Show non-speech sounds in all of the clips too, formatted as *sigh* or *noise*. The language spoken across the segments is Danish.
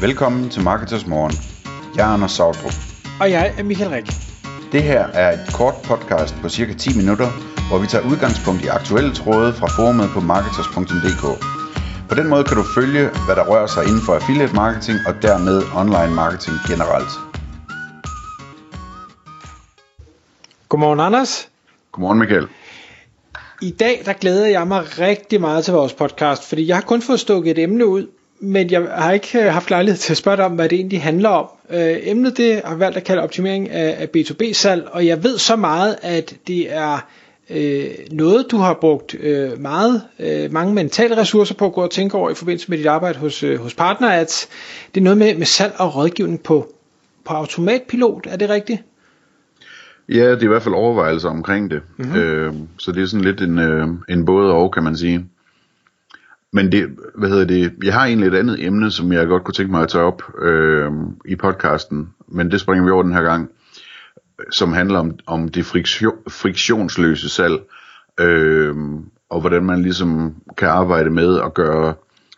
Velkommen til Marketers Morgen. Jeg er Anders Sautrup. Og jeg er Michael Rik. Det her er et kort podcast på cirka 10 minutter, hvor vi tager udgangspunkt i aktuelle tråde fra forumet på marketers.dk. På den måde kan du følge, hvad der rører sig inden for affiliate marketing og dermed online marketing generelt. Godmorgen, Anders. Godmorgen Michael. I dag der glæder jeg mig rigtig meget til vores podcast, fordi jeg har kun fået stukket et emne ud, men jeg har ikke øh, haft lejlighed til at spørge dig om, hvad det egentlig handler om. Øh, emnet det har valgt at kalde optimering af, af B2B-salg, og jeg ved så meget, at det er øh, noget, du har brugt øh, meget, øh, mange mentale ressourcer på at gå og tænke over i forbindelse med dit arbejde hos, øh, hos Partner, at det er noget med, med salg og rådgivning på, på automatpilot. Er det rigtigt? Ja, det er i hvert fald overvejelser omkring det. Mm-hmm. Øh, så det er sådan lidt en, øh, en både og, kan man sige. Men det, hvad hedder det, jeg har egentlig et andet emne, som jeg godt kunne tænke mig at tage op øh, i podcasten, men det springer vi over den her gang, som handler om, om det friktion, friktionsløse salg, øh, og hvordan man ligesom kan arbejde med at gøre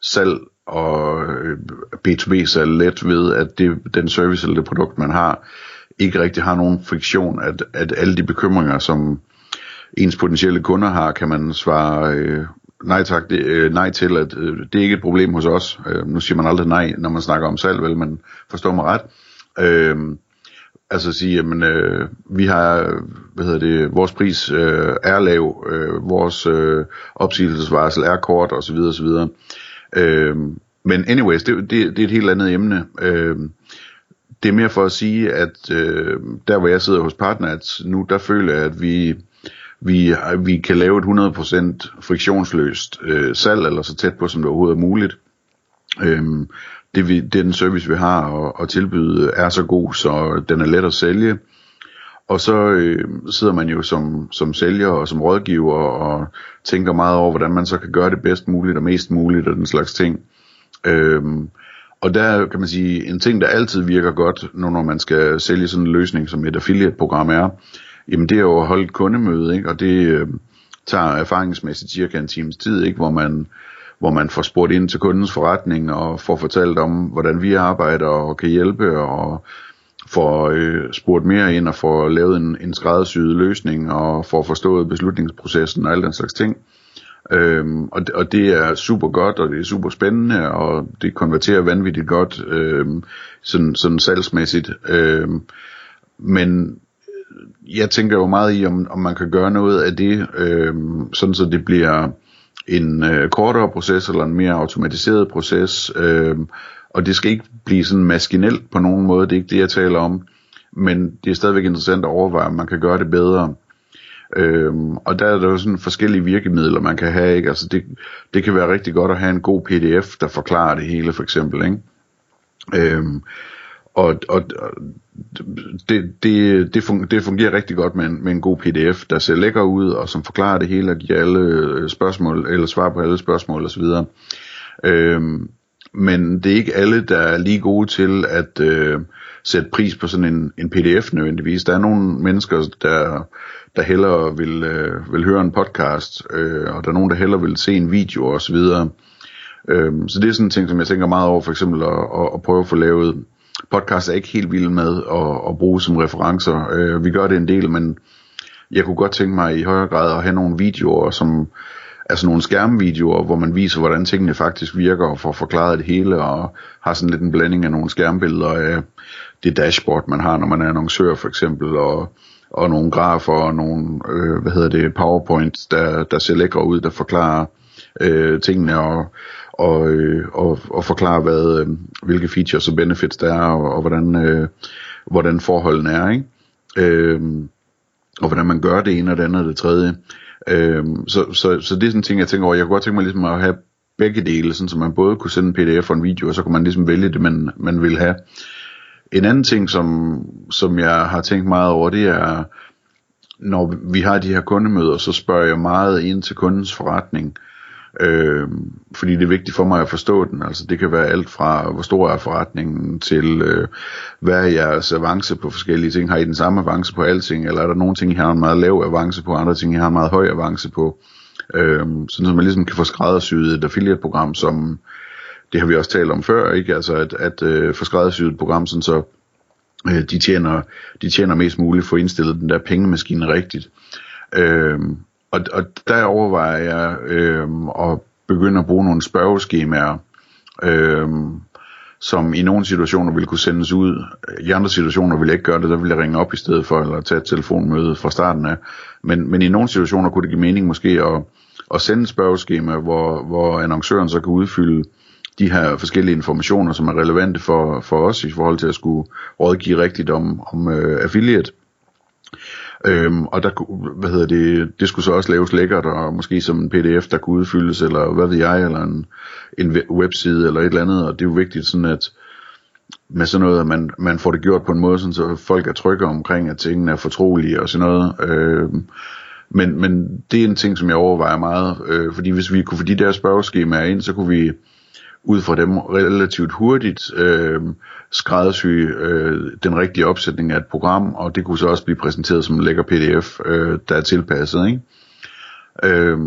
salg og øh, B2B-salg let ved, at det, den service eller det produkt, man har, ikke rigtig har nogen friktion, at, at alle de bekymringer, som ens potentielle kunder har, kan man svare øh, nej tak, det, øh, nej til, at øh, det er ikke et problem hos os. Øh, nu siger man aldrig nej, når man snakker om salg, vel, men forstår mig ret. Øh, altså at sige, jamen, øh, vi har, hvad hedder det, vores pris øh, er lav, øh, vores øh, opsigelsesvarsel er kort, osv. osv. Øh, men anyways, det, det, det er et helt andet emne. Øh, det er mere for at sige, at øh, der hvor jeg sidder hos Partners nu, der føler jeg, at vi vi, vi kan lave et 100% friktionsløst øh, salg, eller så tæt på, som det overhovedet er muligt. Øhm, det, vi, det den service, vi har at, at tilbyde, er så god, så den er let at sælge. Og så øh, sidder man jo som, som sælger og som rådgiver og tænker meget over, hvordan man så kan gøre det bedst muligt og mest muligt og den slags ting. Øhm, og der kan man sige, en ting, der altid virker godt, når man skal sælge sådan en løsning, som et affiliate-program er, Jamen det er jo at holde et kundemøde, ikke? og det øh, tager erfaringsmæssigt cirka en times tid, ikke? Hvor, man, hvor man får spurgt ind til kundens forretning og får fortalt om, hvordan vi arbejder og kan hjælpe og får øh, spurgt mere ind og får lavet en, en skræddersyet løsning og får forstået beslutningsprocessen og alle den slags ting. Øhm, og, og det er super godt, og det er super spændende, og det konverterer vanvittigt godt, øhm, sådan, sådan salgsmæssigt. Øhm, men jeg tænker jo meget i, om, om man kan gøre noget af det, øh, sådan så det bliver en øh, kortere proces eller en mere automatiseret proces, øh, og det skal ikke blive sådan maskinelt på nogen måde, det er ikke det, jeg taler om, men det er stadigvæk interessant at overveje, om man kan gøre det bedre. Øhm, og der er der jo sådan forskellige virkemidler, man kan have. Ikke? Altså det, det kan være rigtig godt at have en god pdf, der forklarer det hele, for eksempel. Ikke? Øhm, og, og, det, det, det, fungerer, det fungerer rigtig godt med en, med en god pdf, der ser lækker ud, og som forklarer det hele, og giver alle øh, spørgsmål, eller svar på alle spørgsmål osv. Øhm, men det er ikke alle, der er lige gode til at øh, sætte pris på sådan en, en pdf nødvendigvis. Der er nogle mennesker, der, der hellere vil, øh, vil høre en podcast, øh, og der er nogen, der hellere vil se en video osv. Øhm, så det er sådan en ting, som jeg tænker meget over, for eksempel at, at, at prøve at få lavet podcast er ikke helt vild med at, at bruge som referencer. Øh, vi gør det en del, men jeg kunne godt tænke mig i højere grad at have nogle videoer, som altså nogle skærmvideoer, hvor man viser, hvordan tingene faktisk virker, og får forklaret det hele, og har sådan lidt en blanding af nogle skærmbilleder af det dashboard, man har, når man er annoncør for eksempel, og, og nogle grafer, og nogle, øh, hvad hedder det, powerpoints, der, der ser lækre ud, der forklarer øh, tingene, og og, øh, og, og forklare, hvad, øh, hvilke features og benefits der er, og, og hvordan, øh, hvordan forholdene er, ikke? Øh, og hvordan man gør det ene og det andet og det tredje. Øh, så, så, så det er sådan en ting, jeg tænker over. Jeg kunne godt tænke mig ligesom at have begge dele, sådan så man både kunne sende en pdf og en video, og så kunne man ligesom vælge det, man, man vil have. En anden ting, som, som jeg har tænkt meget over, det er, når vi har de her kundemøder, så spørger jeg meget ind til kundens forretning. Øh, Øh, fordi det er vigtigt for mig at forstå den. Altså det kan være alt fra, hvor stor er forretningen, til øh, hvad er jeres avance på forskellige ting. Har I den samme avance på alting, eller er der nogle ting, I har en meget lav avance på, andre ting, I har en meget høj avance på. Øh, sådan så man ligesom kan få skræddersyet et affiliate-program, som det har vi også talt om før, ikke? Altså at, at øh, få skræddersyet et program, sådan så øh, de, tjener, de tjener mest muligt for indstillet den der pengemaskine rigtigt. Øh, og, og der overvejer jeg øh, at begynde at bruge nogle spørgeskemaer, øh, som i nogle situationer vil kunne sendes ud. I andre situationer vil jeg ikke gøre det, der vil jeg ringe op i stedet for, eller tage et telefonmøde fra starten af. Men, men i nogle situationer kunne det give mening måske at, at sende et spørgeskema, hvor, hvor annoncøren så kan udfylde de her forskellige informationer, som er relevante for, for os i forhold til at skulle rådgive rigtigt om, om uh, affiliate. Øhm, og der, hvad hedder det, det skulle så også laves lækkert, og måske som en pdf, der kunne udfyldes, eller hvad ved jeg, eller en, en webside, eller et eller andet, og det er jo vigtigt sådan, at med sådan noget, at man, man får det gjort på en måde, sådan, så folk er trygge omkring, at tingene er fortrolige og sådan noget. Øhm, men, men det er en ting, som jeg overvejer meget, øh, fordi hvis vi kunne få de der spørgeskemaer ind, så kunne vi ud fra dem relativt hurtigt øh, skræddersy øh, den rigtige opsætning af et program, og det kunne så også blive præsenteret som en lækker pdf, øh, der er tilpasset. Ikke? Øh,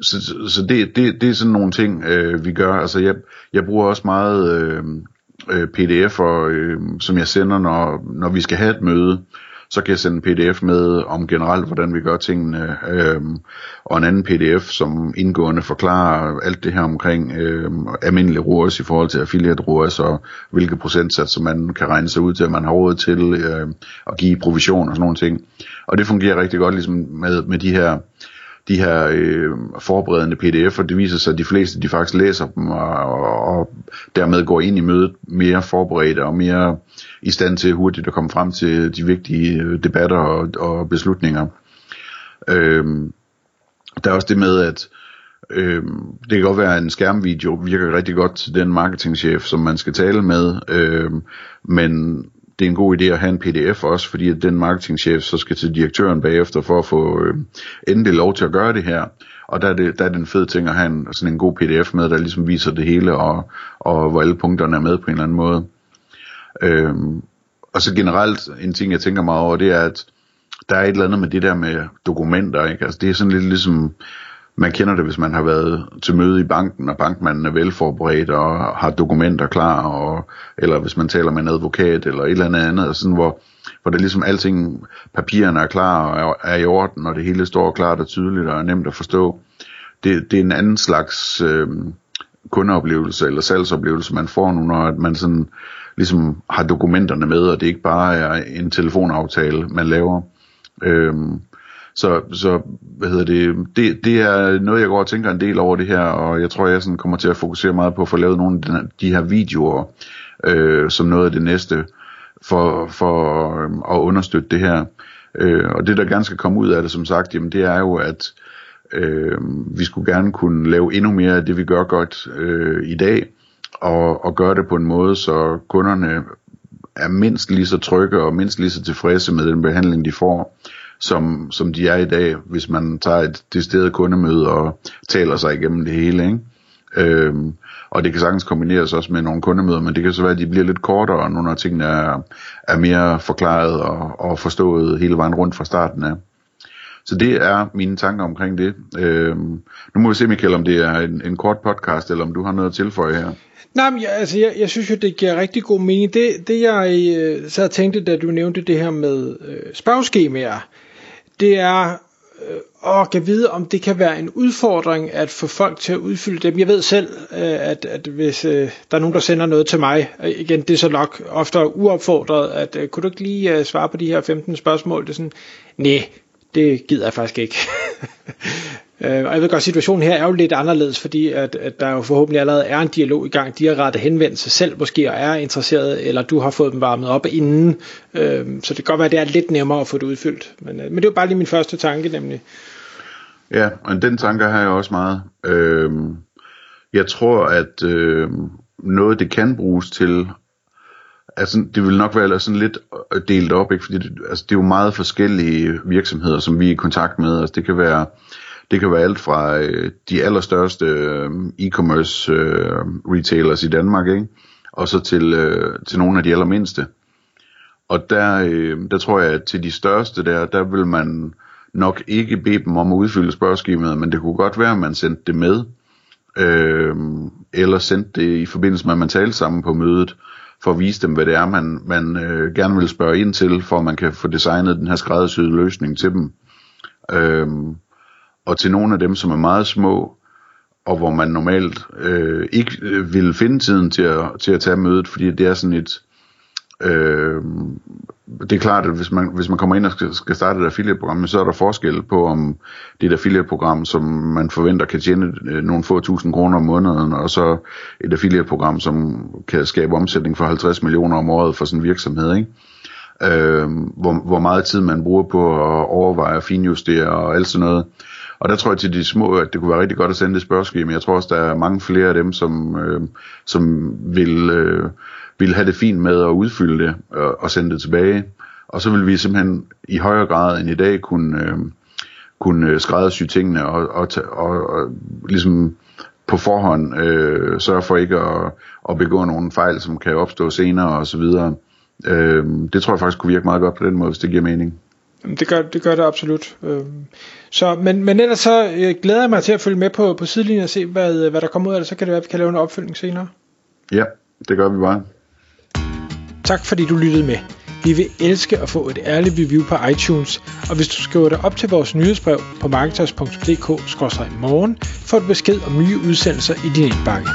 så så det, det, det er sådan nogle ting, øh, vi gør. Altså jeg, jeg bruger også meget øh, øh pdf'er, øh, som jeg sender, når, når vi skal have et møde så kan jeg sende en pdf med om generelt, hvordan vi gør tingene, øh, og en anden pdf, som indgående forklarer alt det her omkring øh, almindelig ROAS i forhold til affiliate ROAS, og hvilke procentsatser man kan regne sig ud til, at man har råd til øh, at give provision og sådan nogle ting. Og det fungerer rigtig godt ligesom med, med de her de her øh, forberedende pdf'er, det viser sig, at de fleste de faktisk læser dem, og, og, og dermed går ind i mødet mere forberedt og mere i stand til hurtigt at komme frem til de vigtige øh, debatter og, og beslutninger. Øh, der er også det med, at øh, det kan godt være, at en skærmvideo virker rigtig godt til den marketingchef, som man skal tale med, øh, men det er en god idé at have en pdf også, fordi at den marketingchef så skal til direktøren bagefter for at få øh, endelig lov til at gøre det her. Og der er det, der er det en fed ting at have en, sådan en god pdf med, der ligesom viser det hele, og, og hvor alle punkterne er med på en eller anden måde. Øhm, og så generelt en ting, jeg tænker meget over, det er, at der er et eller andet med det der med dokumenter, ikke? Altså det er sådan lidt ligesom, man kender det, hvis man har været til møde i banken, og bankmanden er velforberedt og har dokumenter klar, og, eller hvis man taler med en advokat, eller et eller andet andet, sådan, hvor, hvor det ligesom alting, papirerne er klar og er, er i orden, og det hele står klart og tydeligt og er nemt at forstå. Det, det er en anden slags øh, kundeoplevelse eller salgsoplevelse, man får nu, når man sådan ligesom har dokumenterne med, og det ikke bare er en telefonaftale, man laver. Øh, så, så hvad hedder det, det, det er noget, jeg går og tænker en del over det her, og jeg tror, jeg sådan kommer til at fokusere meget på at få lavet nogle af de her videoer, øh, som noget af det næste, for, for øh, at understøtte det her. Øh, og det, der gerne skal komme ud af det, som sagt, jamen det er jo, at øh, vi skulle gerne kunne lave endnu mere af det, vi gør godt øh, i dag, og, og gøre det på en måde, så kunderne er mindst lige så trygge og mindst lige så tilfredse med den behandling, de får, som, som de er i dag, hvis man tager et decideret kundemøde og taler sig igennem det hele. Ikke? Øhm, og det kan sagtens kombineres også med nogle kundemøder, men det kan så være, at de bliver lidt kortere, og nogle af tingene er, er mere forklaret og, og forstået hele vejen rundt fra starten af. Så det er mine tanker omkring det. Øhm, nu må vi se, Michael, om det er en, en kort podcast, eller om du har noget at tilføje her. Nej, men jeg, altså, jeg, jeg synes jo, det giver rigtig god mening. Det, det jeg øh, så tænkte, da du nævnte det her med øh, spørgeskemaer, det er øh, at kan vide, om det kan være en udfordring at få folk til at udfylde dem. Jeg ved selv, øh, at, at hvis øh, der er nogen, der sender noget til mig, igen, det er så nok ofte uopfordret, at øh, kunne du ikke lige øh, svare på de her 15 spørgsmål? Det er sådan, nej, det gider jeg faktisk ikke. *laughs* Øh, og jeg ved godt, situationen her er jo lidt anderledes, fordi at, at der jo forhåbentlig allerede er en dialog i gang. De har rettet henvendelse selv måske og er interesseret, eller du har fået dem varmet op inden. Øh, så det kan godt være, at det er lidt nemmere at få det udfyldt. Men, øh, men det var bare lige min første tanke nemlig. Ja, og den tanke har jeg også meget. Øh, jeg tror, at øh, noget det kan bruges til, altså det vil nok være sådan lidt øh, delt op, ikke? fordi det, altså, det er jo meget forskellige virksomheder, som vi er i kontakt med. Altså det kan være det kan være alt fra øh, de allerstørste øh, e-commerce øh, retailers i Danmark, ikke? og så til, øh, til nogle af de allermindste. Og der, øh, der tror jeg, at til de største der, der vil man nok ikke bede dem om at udfylde spørgeskemaet, men det kunne godt være, at man sendte det med. øh, eller sendte det i forbindelse med, at man talte sammen på mødet, for at vise dem, hvad det er, man, man øh, gerne vil spørge ind til, for at man kan få designet den her skræddersyede løsning til dem. Øh, og til nogle af dem, som er meget små, og hvor man normalt øh, ikke øh, vil finde tiden til at, til at tage mødet, fordi det er sådan et, øh, det er klart, at hvis man, hvis man kommer ind og skal, skal starte et affiliate-program, så er der forskel på, om det er et affiliate-program, som man forventer kan tjene øh, nogle få tusind kroner om måneden, og så et affiliate-program, som kan skabe omsætning for 50 millioner om året for sådan en virksomhed, ikke? Øh, hvor, hvor meget tid man bruger på at overveje og finjustere og alt sådan noget. Og der tror jeg til de små, at det kunne være rigtig godt at sende det spørgsmål, men jeg tror også, der er mange flere af dem, som, øh, som vil, øh, vil have det fint med at udfylde det og, og sende det tilbage. Og så vil vi simpelthen i højere grad end i dag kunne, øh, kunne øh, skræddersy tingene og, og, og, og ligesom på forhånd øh, sørge for ikke at, at begå nogle fejl, som kan opstå senere og så videre. Øh, det tror jeg faktisk kunne virke meget godt på den måde, hvis det giver mening. Det gør det, gør det absolut. Øhm, så, men, men ellers så øh, glæder jeg mig til at følge med på, på sidelinjen og se, hvad, hvad der kommer ud af det. Så kan det være, at vi kan lave en opfølgning senere. Ja, det gør vi bare. Tak fordi du lyttede med. Vi vil elske at få et ærligt review på iTunes, og hvis du skriver dig op til vores nyhedsbrev på marketers.dk-morgen, får du besked om nye udsendelser i din indbakke.